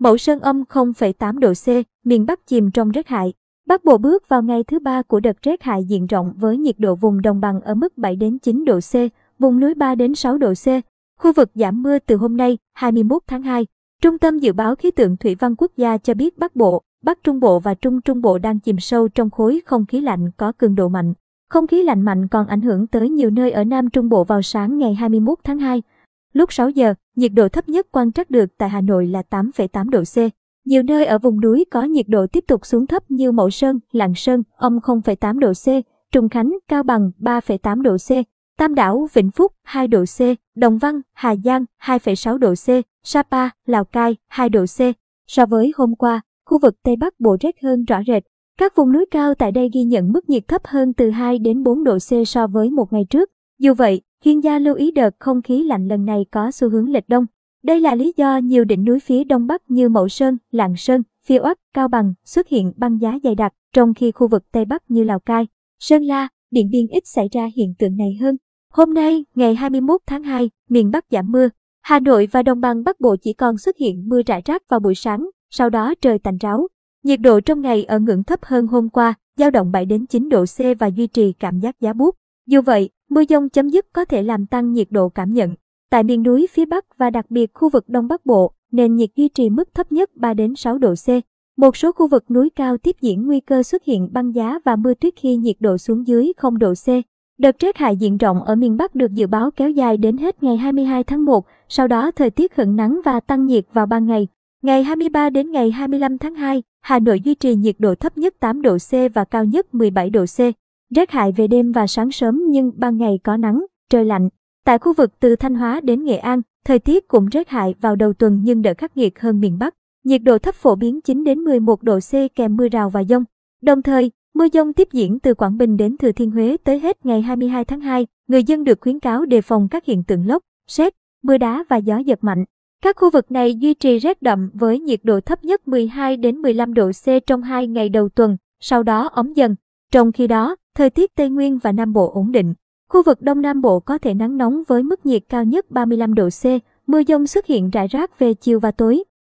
Mẫu Sơn âm 0,8 độ C, miền Bắc chìm trong rét hại. Bắc Bộ bước vào ngày thứ ba của đợt rét hại diện rộng với nhiệt độ vùng đồng bằng ở mức 7 đến 9 độ C, vùng núi 3 đến 6 độ C. Khu vực giảm mưa từ hôm nay, 21 tháng 2. Trung tâm Dự báo Khí tượng Thủy văn Quốc gia cho biết Bắc Bộ, Bắc Trung Bộ và Trung Trung Bộ đang chìm sâu trong khối không khí lạnh có cường độ mạnh. Không khí lạnh mạnh còn ảnh hưởng tới nhiều nơi ở Nam Trung Bộ vào sáng ngày 21 tháng 2. Lúc 6 giờ, nhiệt độ thấp nhất quan trắc được tại Hà Nội là 8,8 độ C. Nhiều nơi ở vùng núi có nhiệt độ tiếp tục xuống thấp như Mậu Sơn, Lạng Sơn, âm 0,8 độ C, Trùng Khánh, Cao Bằng 3,8 độ C, Tam Đảo, Vĩnh Phúc 2 độ C, Đồng Văn, Hà Giang 2,6 độ C, Sapa, Lào Cai 2 độ C. So với hôm qua, khu vực Tây Bắc Bộ rét hơn rõ rệt. Các vùng núi cao tại đây ghi nhận mức nhiệt thấp hơn từ 2 đến 4 độ C so với một ngày trước. Dù vậy, chuyên gia lưu ý đợt không khí lạnh lần này có xu hướng lệch đông. Đây là lý do nhiều đỉnh núi phía đông bắc như Mậu Sơn, Lạng Sơn, Phi Oắc, Cao Bằng xuất hiện băng giá dày đặc, trong khi khu vực Tây Bắc như Lào Cai, Sơn La, Điện Biên ít xảy ra hiện tượng này hơn. Hôm nay, ngày 21 tháng 2, miền Bắc giảm mưa. Hà Nội và đồng bằng Bắc Bộ chỉ còn xuất hiện mưa rải rác vào buổi sáng, sau đó trời tạnh ráo. Nhiệt độ trong ngày ở ngưỡng thấp hơn hôm qua, dao động 7 đến 9 độ C và duy trì cảm giác giá buốt. Dù vậy, mưa dông chấm dứt có thể làm tăng nhiệt độ cảm nhận. Tại miền núi phía Bắc và đặc biệt khu vực Đông Bắc Bộ, nền nhiệt duy trì mức thấp nhất 3 đến 6 độ C. Một số khu vực núi cao tiếp diễn nguy cơ xuất hiện băng giá và mưa tuyết khi nhiệt độ xuống dưới 0 độ C. Đợt rét hại diện rộng ở miền Bắc được dự báo kéo dài đến hết ngày 22 tháng 1, sau đó thời tiết hưởng nắng và tăng nhiệt vào ban ngày. Ngày 23 đến ngày 25 tháng 2, Hà Nội duy trì nhiệt độ thấp nhất 8 độ C và cao nhất 17 độ C. Rét hại về đêm và sáng sớm nhưng ban ngày có nắng, trời lạnh. Tại khu vực từ Thanh Hóa đến Nghệ An, thời tiết cũng rét hại vào đầu tuần nhưng đỡ khắc nghiệt hơn miền Bắc. Nhiệt độ thấp phổ biến 9 đến 11 độ C kèm mưa rào và dông. Đồng thời, Mưa dông tiếp diễn từ Quảng Bình đến Thừa Thiên Huế tới hết ngày 22 tháng 2. Người dân được khuyến cáo đề phòng các hiện tượng lốc, sét, mưa đá và gió giật mạnh. Các khu vực này duy trì rét đậm với nhiệt độ thấp nhất 12 đến 15 độ C trong hai ngày đầu tuần, sau đó ấm dần. Trong khi đó, thời tiết Tây Nguyên và Nam Bộ ổn định. Khu vực Đông Nam Bộ có thể nắng nóng với mức nhiệt cao nhất 35 độ C, mưa dông xuất hiện rải rác về chiều và tối.